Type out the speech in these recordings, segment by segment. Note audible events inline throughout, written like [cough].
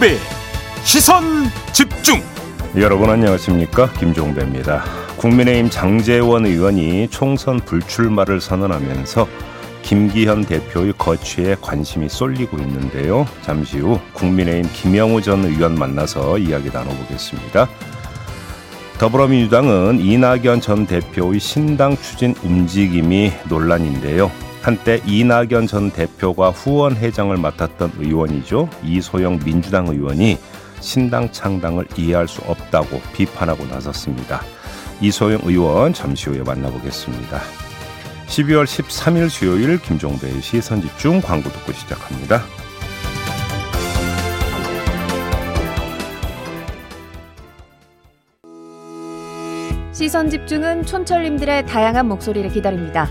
김종배 시선 집중 여러분 안녕하십니까 김종배입니다. 국민의힘 장재원 의원이 총선 불출마를 선언하면서 김기현 대표의 거취에 관심이 쏠리고 있는데요. 잠시 후 국민의힘 김영우 전 의원 만나서 이야기 나눠보겠습니다. 더불어민주당은 이낙연 전 대표의 신당 추진 움직임이 논란인데요. 한때 이낙연 전 대표가 후원 회장을 맡았던 의원이죠. 이소영 민주당 의원이 신당 창당을 이해할 수 없다고 비판하고 나섰습니다. 이소영 의원 잠시 후에 만나보겠습니다. 12월 13일 수요일 김종배의 시선 집중 광고 듣고 시작합니다. 시선 집중은 촌철님들의 다양한 목소리를 기다립니다.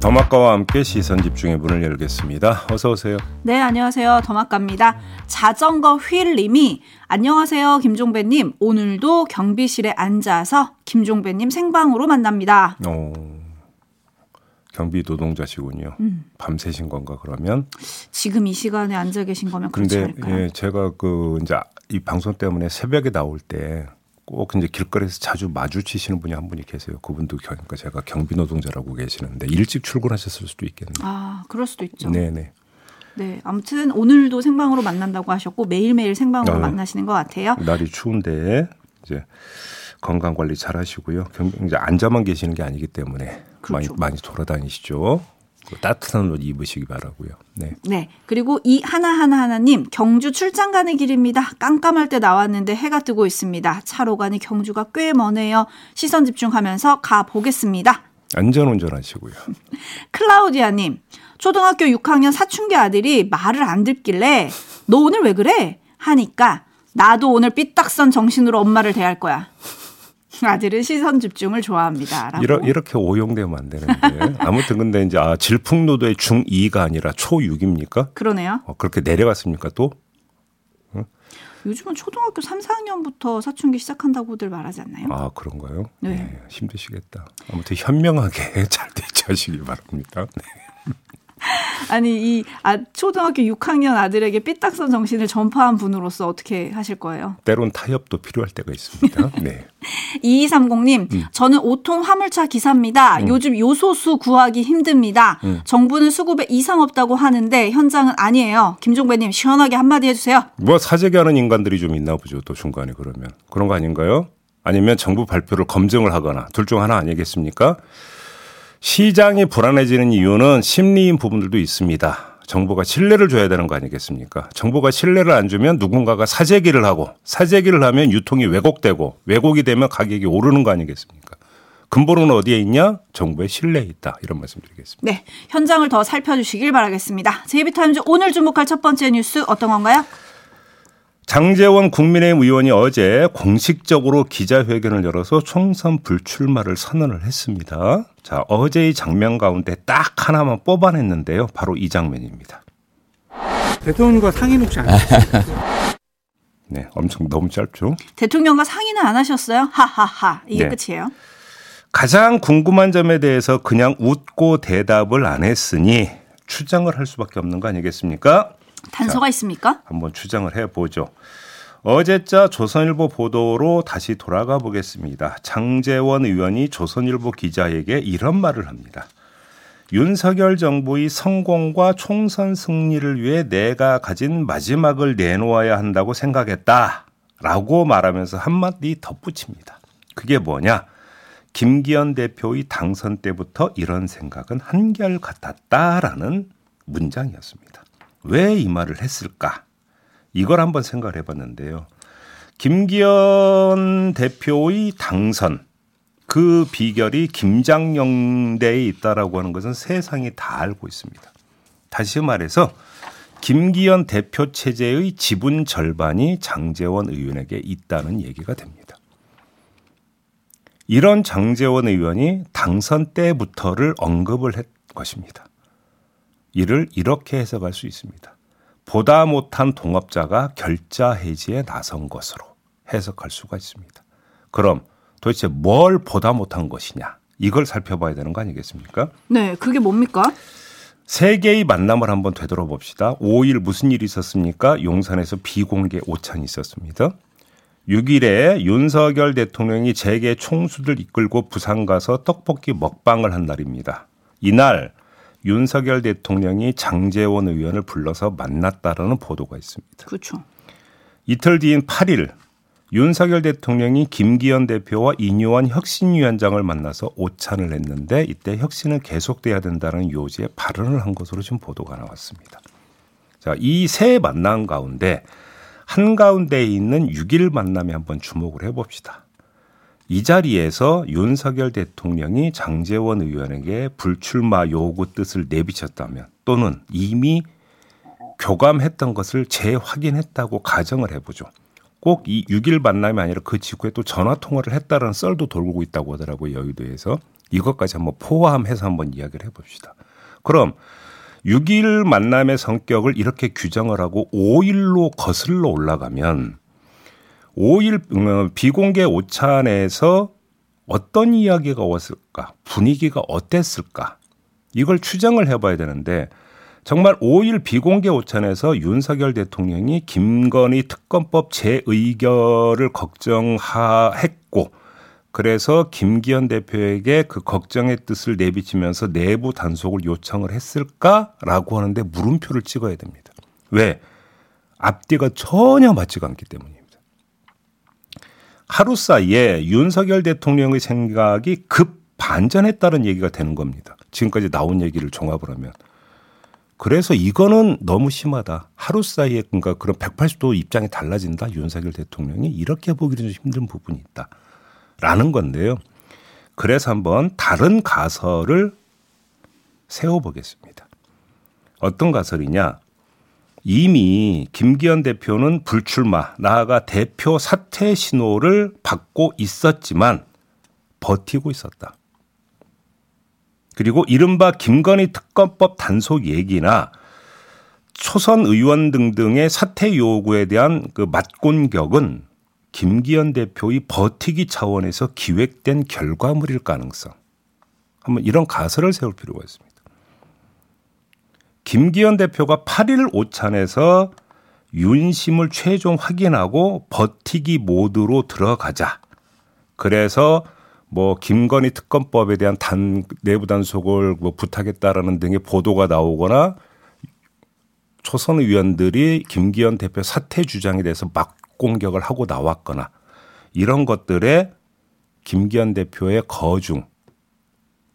더마카와 함께 시선 집중의 문을 열겠습니다. 어서 오세요. 네, 안녕하세요. 더마카입니다. 자전거 휠님이 안녕하세요, 김종배님. 오늘도 경비실에 앉아서 김종배님 생방으로 만납니다. 어, 경비 노동자시군요. 음. 밤새신 건가 그러면? 지금 이 시간에 앉아 계신 거면 않을까요? 예, 제가 그 이제 이 방송 때문에 새벽에 나올 때 꼭 이제 길거리에서 자주 마주치시는 분이 한 분이 계세요. 그분도 겨- 그러니까 제가 경비 노동자라고 계시는데 일찍 출근하셨을 수도 있겠네요. 아, 그럴 수도 있죠. 네네. 네, 아무튼 오늘도 생방으로 만난다고 하셨고 매일매일 생방으로 어. 만나시는 것 같아요. 날이 추운데 이제 건강 관리 잘 하시고요. 경, 이제 앉아만 계시는 게 아니기 때문에 많이 그렇죠. 많이 돌아다니시죠. 그 따뜻한 옷 입으시기 바라고요. 네. 네. 그리고 이 하나하나 하나님, 경주 출장 가는 길입니다. 깜깜할 때 나왔는데 해가 뜨고 있습니다. 차로 가니 경주가 꽤 머네요. 시선 집중하면서 가 보겠습니다. 안전 운전하시고요. [laughs] 클라우디아님, 초등학교 6학년 사춘기 아들이 말을 안 듣길래 너 오늘 왜 그래? 하니까 나도 오늘 삐딱선 정신으로 엄마를 대할 거야. [laughs] 아들은 시선 집중을 좋아합니다. 이러, 이렇게 오용되면 안 되는데. [laughs] 아무튼 근데 이제 아, 질풍노도의 중2가 아니라 초6입니까? 그러네요. 어, 그렇게 내려갔습니까 또? 요즘은 초등학교 3, 4학년부터 사춘기 시작한다고들 말하지 않나요? 아 그런가요? 네. 힘드시겠다. 아무튼 현명하게 [laughs] 잘 대처하시기 바랍니다. 네. 아니 이 아, 초등학교 6학년 아들에게 삐딱선 정신을 전파한 분으로서 어떻게 하실 거예요? 때론 타협도 필요할 때가 있습니다. 네. [laughs] 2230님, 음. 저는 5통 화물차 기사입니다. 요즘 요소수 구하기 힘듭니다. 음. 정부는 수급에 이상 없다고 하는데 현장은 아니에요. 김종배님 시원하게 한마디 해주세요. 뭐 사재기하는 인간들이 좀 있나 보죠. 또 중간에 그러면 그런 거 아닌가요? 아니면 정부 발표를 검증을 하거나 둘 중 하나 아니겠습니까? 시장이 불안해지는 이유는 심리인 부분들도 있습니다. 정부가 신뢰를 줘야 되는 거 아니겠습니까? 정부가 신뢰를 안 주면 누군가가 사재기를 하고 사재기를 하면 유통이 왜곡되고 왜곡이 되면 가격이 오르는 거 아니겠습니까? 근본은 어디에 있냐? 정부의 신뢰에 있다. 이런 말씀 드리겠습니다. 네, 현장을 더 살펴주시길 바라겠습니다. 제이비타임즈 오늘 주목할 첫 번째 뉴스 어떤 건가요? 장재원 국민의힘 의원이 어제 공식적으로 기자회견을 열어서 총선 불출마를 선언을 했습니다. 자, 어제의 장면 가운데 딱 하나만 뽑아냈는데요. 바로 이 장면입니다. 대통령과 상의는 혹시 안 하셨어요? 네, 엄청 너무 짧죠? 대통령과 상의는 안 하셨어요? 하하하. 이게 네. 끝이에요. 가장 궁금한 점에 대해서 그냥 웃고 대답을 안 했으니 추정을 할 수밖에 없는 거 아니겠습니까? 단서가 있습니까? 한번 추정을 해보죠. 어제자 조선일보 보도로 다시 돌아가 보겠습니다. 장재원 의원이 조선일보 기자에게 이런 말을 합니다. 윤석열 정부의 성공과 총선 승리를 위해 내가 가진 마지막을 내놓아야 한다고 생각했다. 라고 말하면서 한마디 덧붙입니다. 그게 뭐냐? 김기현 대표의 당선 때부터 이런 생각은 한결 같았다라는 문장이었습니다. 왜 이 말을 했을까? 이걸 한번 생각을 해봤는데요. 김기현 대표의 당선 그 비결이 김장영대에 있다라고 하는 것은 세상이 다 알고 있습니다. 다시 말해서 김기현 대표 체제의 지분 절반이 장재원 의원에게 있다는 얘기가 됩니다. 이런 장재원 의원이 당선 때부터를 언급을 했 것입니다. 이를 이렇게 해석할 수 있습니다. 보다 못한 동업자가 결자 해지에 나선 것으로 해석할 수가 있습니다. 그럼 도대체 뭘 보다 못한 것이냐? 이걸 살펴봐야 되는 거 아니겠습니까? 네, 그게 뭡니까? 세 개의 만남을 한번 되돌아 봅시다. 5일 무슨 일이 있었습니까? 용산에서 비공개 오찬이 있었습니다. 6일에 윤석열 대통령이 재계 총수들 이끌고 부산 가서 떡볶이 먹방을 한 날입니다. 이날 윤석열 대통령이 장재원 의원을 불러서 만났다라는 보도가 있습니다. 그렇죠. 이틀 뒤인 8일 윤석열 대통령이 김기현 대표와 이뇨한 혁신위원장을 만나서 오찬을 했는데 이때 혁신은 계속돼야 된다는 요지에 발언을 한 것으로 지금 보도가 나왔습니다. 자, 이 세 만남 가운데 한가운데에 있는 6일 만남에 한번 주목을 해봅시다. 이 자리에서 윤석열 대통령이 장재원 의원에게 불출마 요구 뜻을 내비쳤다면 또는 이미 교감했던 것을 재확인했다고 가정을 해보죠. 꼭 이 6일 만남이 아니라 그 직후에 또 전화 통화를 했다는 썰도 돌고 있다고 하더라고요. 여의도에서. 이것까지 한번 포함해서 한번 이야기를 해봅시다. 그럼 6일 만남의 성격을 이렇게 규정을 하고 5일로 거슬러 올라가면 5일 어, 비공개 오찬에서 어떤 이야기가 왔을까? 분위기가 어땠을까? 이걸 추정을 해봐야 되는데 정말 5일 비공개 오찬에서 윤석열 대통령이 김건희 특검법 재의결을 걱정했고 그래서 김기현 대표에게 그 걱정의 뜻을 내비치면서 내부 단속을 요청을 했을까라고 하는데 물음표를 찍어야 됩니다. 왜? 앞뒤가 전혀 맞지가 않기 때문입니다. 하루 사이에 윤석열 대통령의 생각이 급 반전했다는 얘기가 되는 겁니다. 지금까지 나온 얘기를 종합을 하면. 그래서 이거는 너무 심하다. 하루 사이에 그러니까 그런 180도 입장이 달라진다. 윤석열 대통령이 이렇게 보기는 좀 힘든 부분이 있다. 라는 건데요. 그래서 한번 다른 가설을 세워보겠습니다. 어떤 가설이냐? 이미 김기현 대표는 불출마, 나아가 대표 사퇴 신호를 받고 있었지만 버티고 있었다. 그리고 이른바 김건희 특검법 단속 얘기나 초선 의원 등등의 사퇴 요구에 대한 그 맞곤격은 김기현 대표의 버티기 차원에서 기획된 결과물일 가능성. 한번 이런 가설을 세울 필요가 있습니다. 김기현 대표가 8일 오찬에서 윤심을 최종 확인하고 버티기 모드로 들어가자. 그래서 뭐 김건희 특검법에 대한 단 내부 단속을 뭐 부탁했다라는 등의 보도가 나오거나 초선 의원들이 김기현 대표 사퇴 주장에 대해서 막 공격을 하고 나왔거나 이런 것들에 김기현 대표의 거중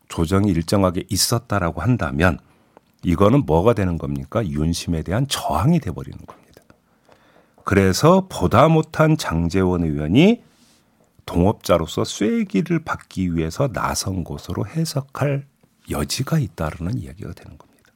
조정이 일정하게 있었다라고 한다면 이거는 뭐가 되는 겁니까? 윤심에 대한 저항이 돼버리는 겁니다. 그래서 보다 못한 장재원 의원이 동업자로서 쐐기를 받기 위해서 나선 것으로 해석할 여지가 있다는 이야기가 되는 겁니다.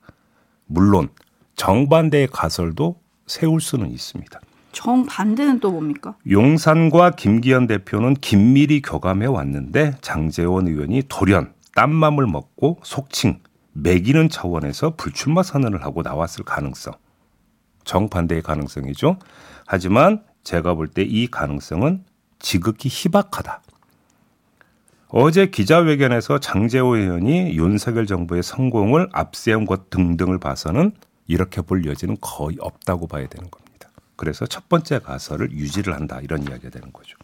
물론 정반대의 가설도 세울 수는 있습니다. 정반대는 또 뭡니까? 용산과 김기현 대표는 긴밀히 교감해 왔는데 장재원 의원이 돌연 딴맘을 먹고 속칭 매기는 차원에서 불출마 선언을 하고 나왔을 가능성. 정반대의 가능성이죠. 하지만 제가 볼 때 이 가능성은 지극히 희박하다. 어제 기자회견에서 장재호 의원이 윤석열 정부의 성공을 앞세운 것 등등을 봐서는 이렇게 볼 여지는 거의 없다고 봐야 되는 겁니다. 그래서 첫 번째 가설을 유지를 한다 이런 이야기가 되는 거죠.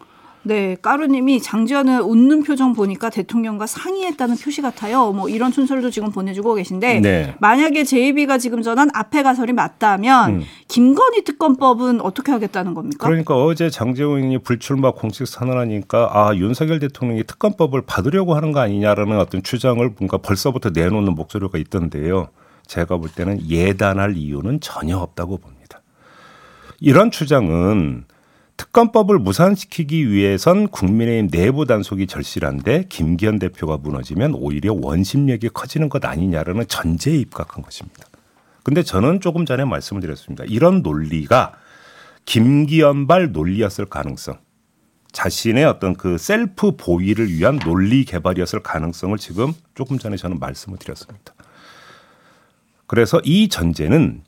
네, 까루님이 장지현은 웃는 표정 보니까 대통령과 상의했다는 표시 같아요. 뭐 이런 순서도 지금 보내주고 계신데 네. 만약에 JB가 지금 전한 앞에 가설이 맞다면 음. 김건희 특검법은 어떻게 하겠다는 겁니까? 그러니까 어제 장재원이 불출마 공식 선언하니까 아 윤석열 대통령이 특검법을 받으려고 하는 거 아니냐라는 어떤 추정을 뭔가 벌써부터 내놓는 목소리가 있던데요. 제가 볼 때는 예단할 이유는 전혀 없다고 봅니다. 이런 추정은 특검법을 무산시키기 위해선 국민의힘 내부 단속이 절실한데 김기현 대표가 무너지면 오히려 원심력이 커지는 것 아니냐라는 전제에 입각한 것입니다. 근데 저는 조금 전에 말씀을 드렸습니다. 이런 논리가 김기현발 논리였을 가능성. 자신의 어떤 그 셀프 보위를 위한 논리 개발이었을 가능성을 지금 조금 전에 저는 말씀을 드렸습니다. 그래서 이 전제는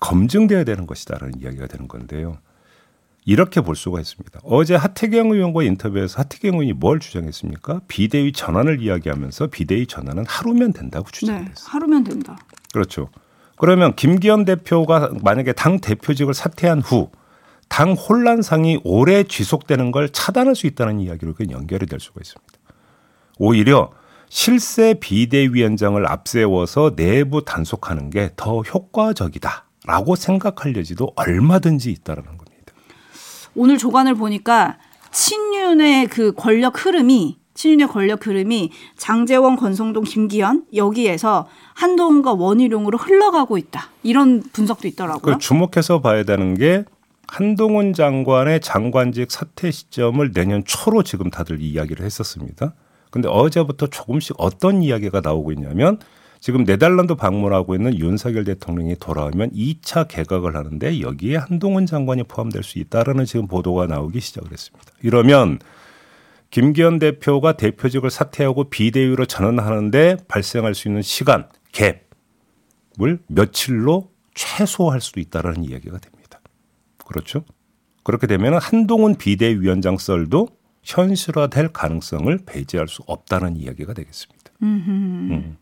검증돼야 되는 것이다라는 이야기가 되는 건데요. 이렇게 볼 수가 있습니다. 어제 하태경 의원과 인터뷰에서 하태경 의원이 뭘 주장했습니까? 비대위 전환을 이야기하면서 비대위 전환은 하루면 된다고 네, 주장했어요. 하루면 된다. 그렇죠. 그러면 김기현 대표가 만약에 당 대표직을 사퇴한 후 당 혼란상이 오래 지속되는 걸 차단할 수 있다는 이야기로 그 연결이 될 수가 있습니다. 오히려 실세 비대위원장을 앞세워서 내부 단속하는 게 더 효과적이다라고 생각할 여지도 얼마든지 있다라는 겁니다. 오늘 조간을 보니까 친윤의 그 권력 흐름이 친윤의 권력 흐름이 장재원, 권성동, 김기현 여기에서 한동훈과 원희룡으로 흘러가고 있다. 이런 분석도 있더라고요. 그 주목해서 봐야 되는 게 한동훈 장관의 장관직 사퇴 시점을 내년 초로 지금 다들 이야기를 했었습니다. 근데 어제부터 조금씩 어떤 이야기가 나오고 있냐면 지금 네덜란드 방문하고 있는 윤석열 대통령이 돌아오면 2차 개각을 하는데 여기에 한동훈 장관이 포함될 수 있다라는 지금 보도가 나오기 시작을 했습니다. 이러면 김기현 대표가 대표직을 사퇴하고 비대위로 전환하는데 발생할 수 있는 시간 갭을 며칠로 최소화할 수도 있다라는 이야기가 됩니다. 그렇죠? 그렇게 되면 한동훈 비대위원장 썰도 현실화될 가능성을 배제할 수 없다는 이야기가 되겠습니다. 음.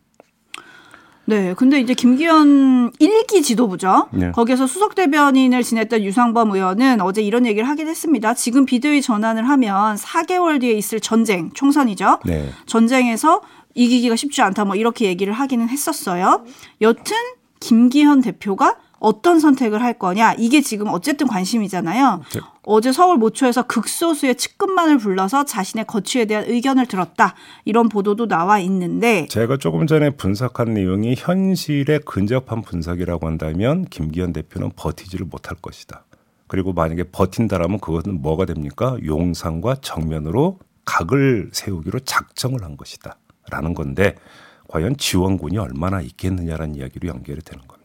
네, 근데 이제 김기현 일기 지도부죠. 네. 거기에서 수석 대변인을 지냈던 유상범 의원은 어제 이런 얘기를 하긴 했습니다. 지금 비대위 전환을 하면 4개월 뒤에 있을 전쟁, 총선이죠. 네. 전쟁에서 이기기가 쉽지 않다 뭐 이렇게 얘기를 하기는 했었어요. 여튼 김기현 대표가 어떤 선택을 할 거냐 이게 지금 어쨌든 관심이잖아요. 네. 어제 서울 모초에서 극소수의 측근만을 불러서 자신의 거취에 대한 의견을 들었다 이런 보도도 나와 있는데 제가 조금 전에 분석한 내용이 현실에 근접한 분석이라고 한다면 김기현 대표는 버티지를 못할 것이다. 그리고 만약에 버틴다라면 그것은 뭐가 됩니까? 용산과 정면으로 각을 세우기로 작정을 한 것이다. 라는 건데 과연 지원군이 얼마나 있겠느냐라는 이야기로 연결이 되는 겁니다.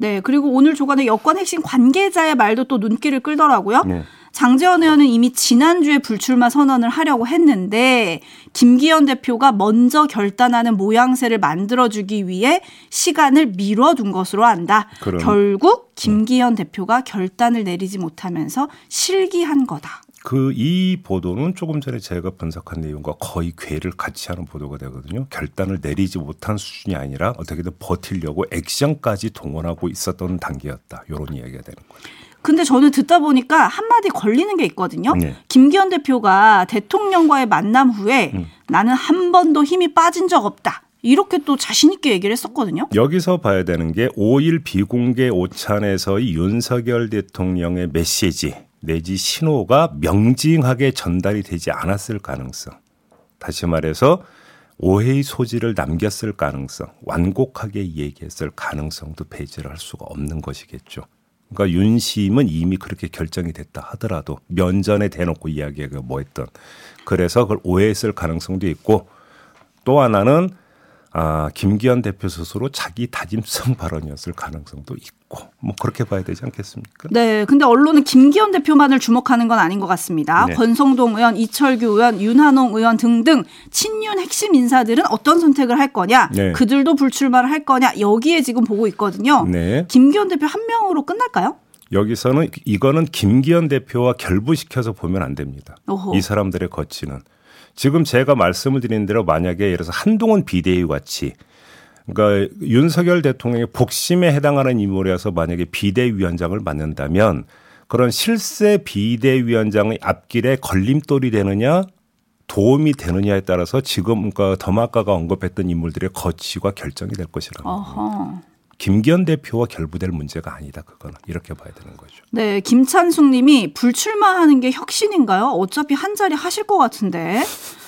네 그리고 오늘 조간의 여권 핵심 관계자의 말도 또 눈길을 끌더라고요. 네. 장재원 의원은 이미 지난주에 불출마 선언을 하려고 했는데 김기현 대표가 먼저 결단하는 모양새를 만들어주기 위해 시간을 미뤄둔 것으로 안다. 그럼. 결국 김기현 대표가 결단을 내리지 못하면서 실기한 거다. 그 이 보도는 조금 전에 제가 분석한 내용과 거의 괴를 같이 하는 보도가 되거든요. 결단을 내리지 못한 수준이 아니라 어떻게든 버티려고 액션까지 동원하고 있었던 단계였다. 이런 이야기가 되는 거죠. 근데 저는 듣다 보니까 한마디 걸리는 게 있거든요. 네. 김기현 대표가 대통령과의 만남 후에 음. 나는 한 번도 힘이 빠진 적 없다. 이렇게 또 자신 있게 얘기를 했었거든요. 여기서 봐야 되는 게 5일 비공개 오찬에서의 윤석열 대통령의 메시지 내지 신호가 명징하게 전달이 되지 않았을 가능성. 다시 말해서 오해의 소지를 남겼을 가능성, 완곡하게 얘기했을 가능성도 배제를 할 수가 없는 것이겠죠. 그러니까 윤심은 이미 그렇게 결정이 됐다 하더라도 면전에 대놓고 이야기가 뭐 했던 그래서 그걸 오해했을 가능성도 있고 또 하나는 아, 김기현 대표 스스로 자기 다짐성 발언이었을 가능성도 있고 뭐 그렇게 봐야 되지 않겠습니까? 네, 근데 언론은 김기현 대표만을 주목하는 건 아닌 것 같습니다. 네. 권성동 의원, 이철규 의원, 윤한홍 의원 등등 친윤 핵심 인사들은 어떤 선택을 할 거냐, 네. 그들도 불출마를 할 거냐 여기에 지금 보고 있거든요. 네. 김기현 대표 한 명으로 끝날까요? 여기서는 이거는 김기현 대표와 결부시켜서 보면 안 됩니다. 오호. 이 사람들의 거치는 지금 제가 말씀을 드린 대로 만약에 예를 들어서 한동훈 비대위 같이 그러니까 윤석열 대통령의 복심에 해당하는 인물이어서 만약에 비대위원장을 맡는다면 그런 실세 비대위원장의 앞길에 걸림돌이 되느냐 도움이 되느냐에 따라서 지금 그러니까 더마카가 언급했던 인물들의 거치가 결정이 될 것이라는 겁니다. 김기현 대표와 결부될 문제가 아니다. 그거는 이렇게 봐야 되는 거죠. 네, 김찬숙 님이 불출마하는 게 혁신인가요? 어차피 한 자리 하실 것 같은데.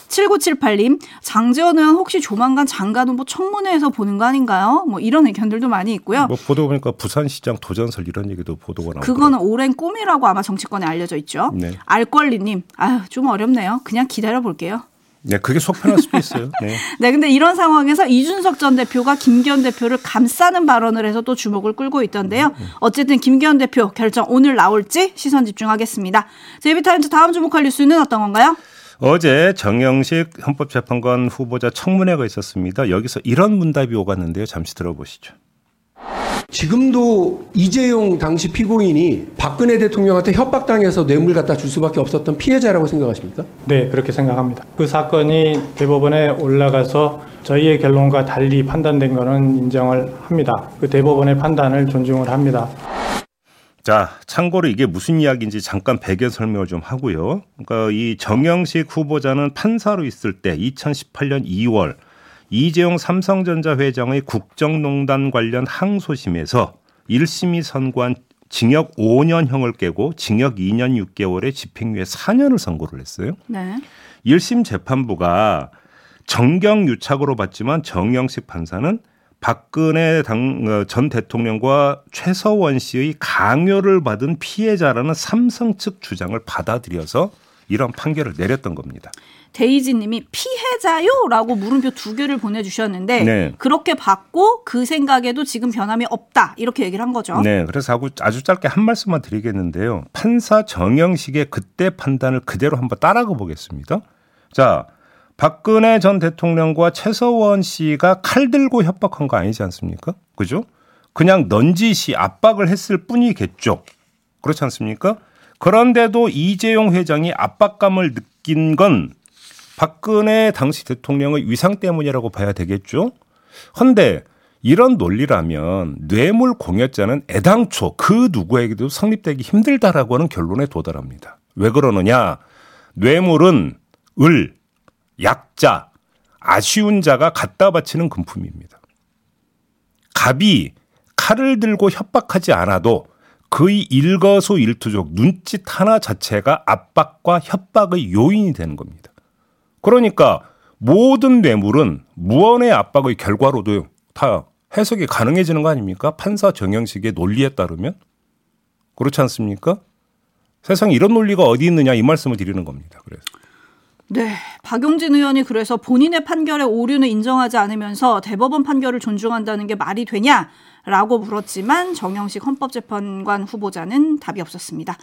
7978님, 장재원 의원 혹시 조만간 장관 후보 청문회에서 보는 거 아닌가요? 뭐 이런 의견들도 많이 있고요. 뭐 보도 보니까 부산시장 도전설 이런 얘기도 보도가 나오고 그거는 오랜 꿈이라고 아마 정치권에 알려져 있죠. 네. 알권리님, 아유 좀 어렵네요. 그냥 기다려 볼게요. 네, 그게 속 편할 수도 있어요. 네. [laughs] 네, 근데 이런 상황에서 이준석 전 대표가 김기현 대표를 감싸는 발언을 해서 또 주목을 끌고 있던데요. 어쨌든 김기현 대표 결정 오늘 나올지 시선 집중하겠습니다. 제이비타임즈 다음 주목할 뉴스는 어떤 건가요? 어제 정영식 헌법재판관 후보자 청문회가 있었습니다. 여기서 이런 문답이 오갔는데요. 잠시 들어보시죠. 지금도 이재용 당시 피고인이 박근혜 대통령한테 협박당해서 뇌물 갖다 줄 수밖에 없었던 피해자라고 생각하십니까? 네, 그렇게 생각합니다. 그 사건이 대법원에 올라가서 저희의 결론과 달리 판단된 것은 인정을 합니다. 그 대법원의 판단을 존중을 합니다. 자, 참고로 이게 무슨 이야기인지 잠깐 배경 설명을 좀 하고요. 그러니까 이 정영식 후보자는 판사로 있을 때 2018년 2월 이재용 삼성전자 회장의 국정농단 관련 항소심에서 1심이 선고한 징역 5년형을 깨고 징역 2년 6개월에 집행유예 4년을 선고를 했어요. 네. 1심 재판부가 정경 유착으로 봤지만 정영식 판사는 박근혜 당, 어, 전 대통령과 최서원 씨의 강요를 받은 피해자라는 삼성 측 주장을 받아들여서 이런 판결을 내렸던 겁니다. 데이지 님이 피해자요라고 물음표 두 개를 보내주셨는데 네. 그렇게 받고 그 생각에도 지금 변함이 없다 이렇게 얘기를 한 거죠. 네, 그래서 아주 짧게 한 말씀만 드리겠는데요. 판사 정영식의 그때 판단을 그대로 한번 따라가 보겠습니다. 자, 박근혜 전 대통령과 최서원 씨가 칼 들고 협박한 거 아니지 않습니까? 그죠? 그냥 넌지시 압박을 했을 뿐이겠죠. 그렇지 않습니까? 그런데도 이재용 회장이 압박감을 느낀 건 박근혜 당시 대통령의 위상 때문이라고 봐야 되겠죠. 헌데 이런 논리라면 뇌물 공여자는 애당초 그 누구에게도 성립되기 힘들다라고 하는 결론에 도달합니다. 왜 그러느냐? 뇌물은 을, 약자, 아쉬운 자가 갖다 바치는 금품입니다. 갑이 칼을 들고 협박하지 않아도 그의 일거수일투족 눈짓 하나 자체가 압박과 협박의 요인이 되는 겁니다. 그러니까 모든 뇌물은 무언의 압박의 결과로도 다 해석이 가능해지는 거 아닙니까? 판사 정형식의 논리에 따르면 그렇지 않습니까? 세상에 이런 논리가 어디 있느냐 이 말씀을 드리는 겁니다. 그래서 네, 박용진 의원이 그래서 본인의 판결의 오류는 인정하지 않으면서 대법원 판결을 존중한다는 게 말이 되냐 라고 물었지만 정영식 헌법재판관 후보자는 답이 없었습니다.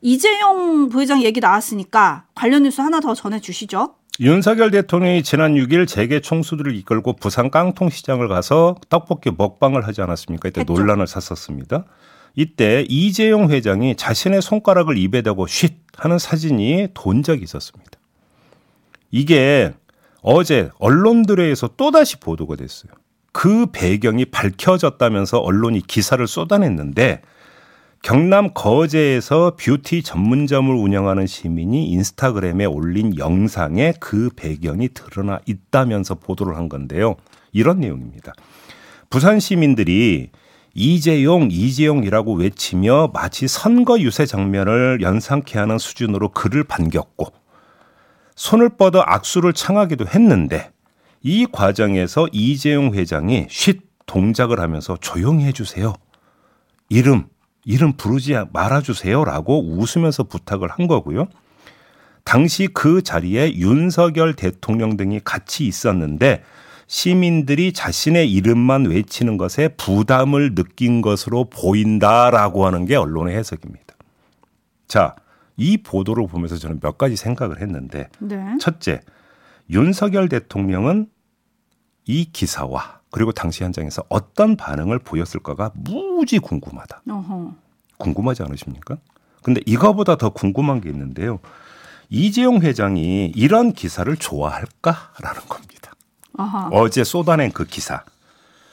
이재용 부회장 얘기 나왔으니까 관련 뉴스 하나 더 전해주시죠. 윤석열 대통령이 지난 6일 재계 총수들을 이끌고 부산 깡통시장을 가서 떡볶이 먹방을 하지 않았습니까? 이때 했죠. 논란을 샀었습니다. 이때 이재용 회장이 자신의 손가락을 입에 대고 쉿 하는 사진이 돈 적이 있었습니다. 이게 어제 언론들에 의해서 또다시 보도가 됐어요. 그 배경이 밝혀졌다면서 언론이 기사를 쏟아냈는데 경남 거제에서 뷰티 전문점을 운영하는 시민이 인스타그램에 올린 영상에 그 배경이 드러나 있다면서 보도를 한 건데요. 이런 내용입니다. 부산 시민들이 이재용, 이재용이라고 외치며 마치 선거 유세 장면을 연상케 하는 수준으로 글을 반겼고 손을 뻗어 악수를 청하기도 했는데 이 과정에서 이재용 회장이 쉿 동작을 하면서 조용히 해주세요. 이름, 이름 부르지 말아주세요 라고 웃으면서 부탁을 한 거고요. 당시 그 자리에 윤석열 대통령 등이 같이 있었는데 시민들이 자신의 이름만 외치는 것에 부담을 느낀 것으로 보인다라고 하는 게 언론의 해석입니다. 자, 이 보도를 보면서 저는 몇 가지 생각을 했는데 네. 첫째, 윤석열 대통령은 이 기사와 그리고 당시 현장에서 어떤 반응을 보였을까가 무지 궁금하다. 어허. 궁금하지 않으십니까? 근데 이거보다 더 궁금한 게 있는데요. 이재용 회장이 이런 기사를 좋아할까라는 겁니다. 아하. 어제 쏟아낸 그 기사.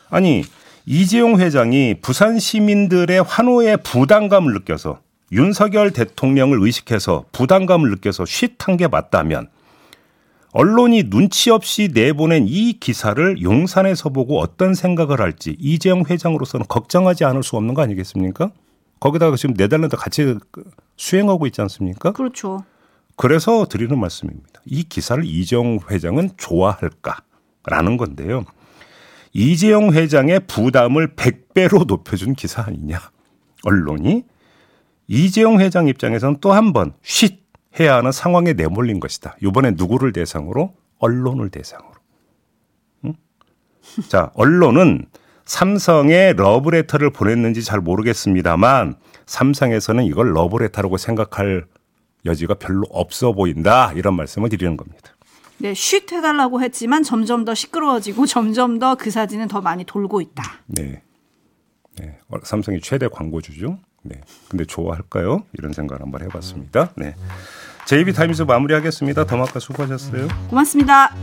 아니, 이재용 회장이 부산 시민들의 환호에 부담감을 느껴서 윤석열 대통령을 의식해서 부담감을 느껴서 쉿한 게 맞다면 언론이 눈치 없이 내보낸 이 기사를 용산에서 보고 어떤 생각을 할지 이재용 회장으로서는 걱정하지 않을 수 없는 거 아니겠습니까? 거기다가 지금 네덜란드 같이 수행하고 있지 않습니까? 그렇죠. 그래서 드리는 말씀입니다. 이 기사를 이재용 회장은 좋아할까라는 건데요. 이재용 회장의 부담을 100배로 높여준 기사 아니냐. 언론이 이재용 회장 입장에서는 또 한 번 쉿 해야 하는 상황에 내몰린 것이다. 이번에 누구를 대상으로 언론을 대상으로. 응? 자, 언론은 삼성에 러브레터를 보냈는지 잘 모르겠습니다만 삼성에서는 이걸 러브레터라고 생각할 여지가 별로 없어 보인다. 이런 말씀을 드리는 겁니다. 네, 쉿 해달라고 했지만 점점 더 시끄러워지고 [laughs] 점점 더 그 사진은 더 많이 돌고 있다. 네. 네. 어, 삼성이 최대 광고주죠. 네. 근데 좋아할까요? 이런 생각을 한번 해봤습니다. 네. JB 타임즈 마무리하겠습니다. 더마카 수고하셨어요. 고맙습니다.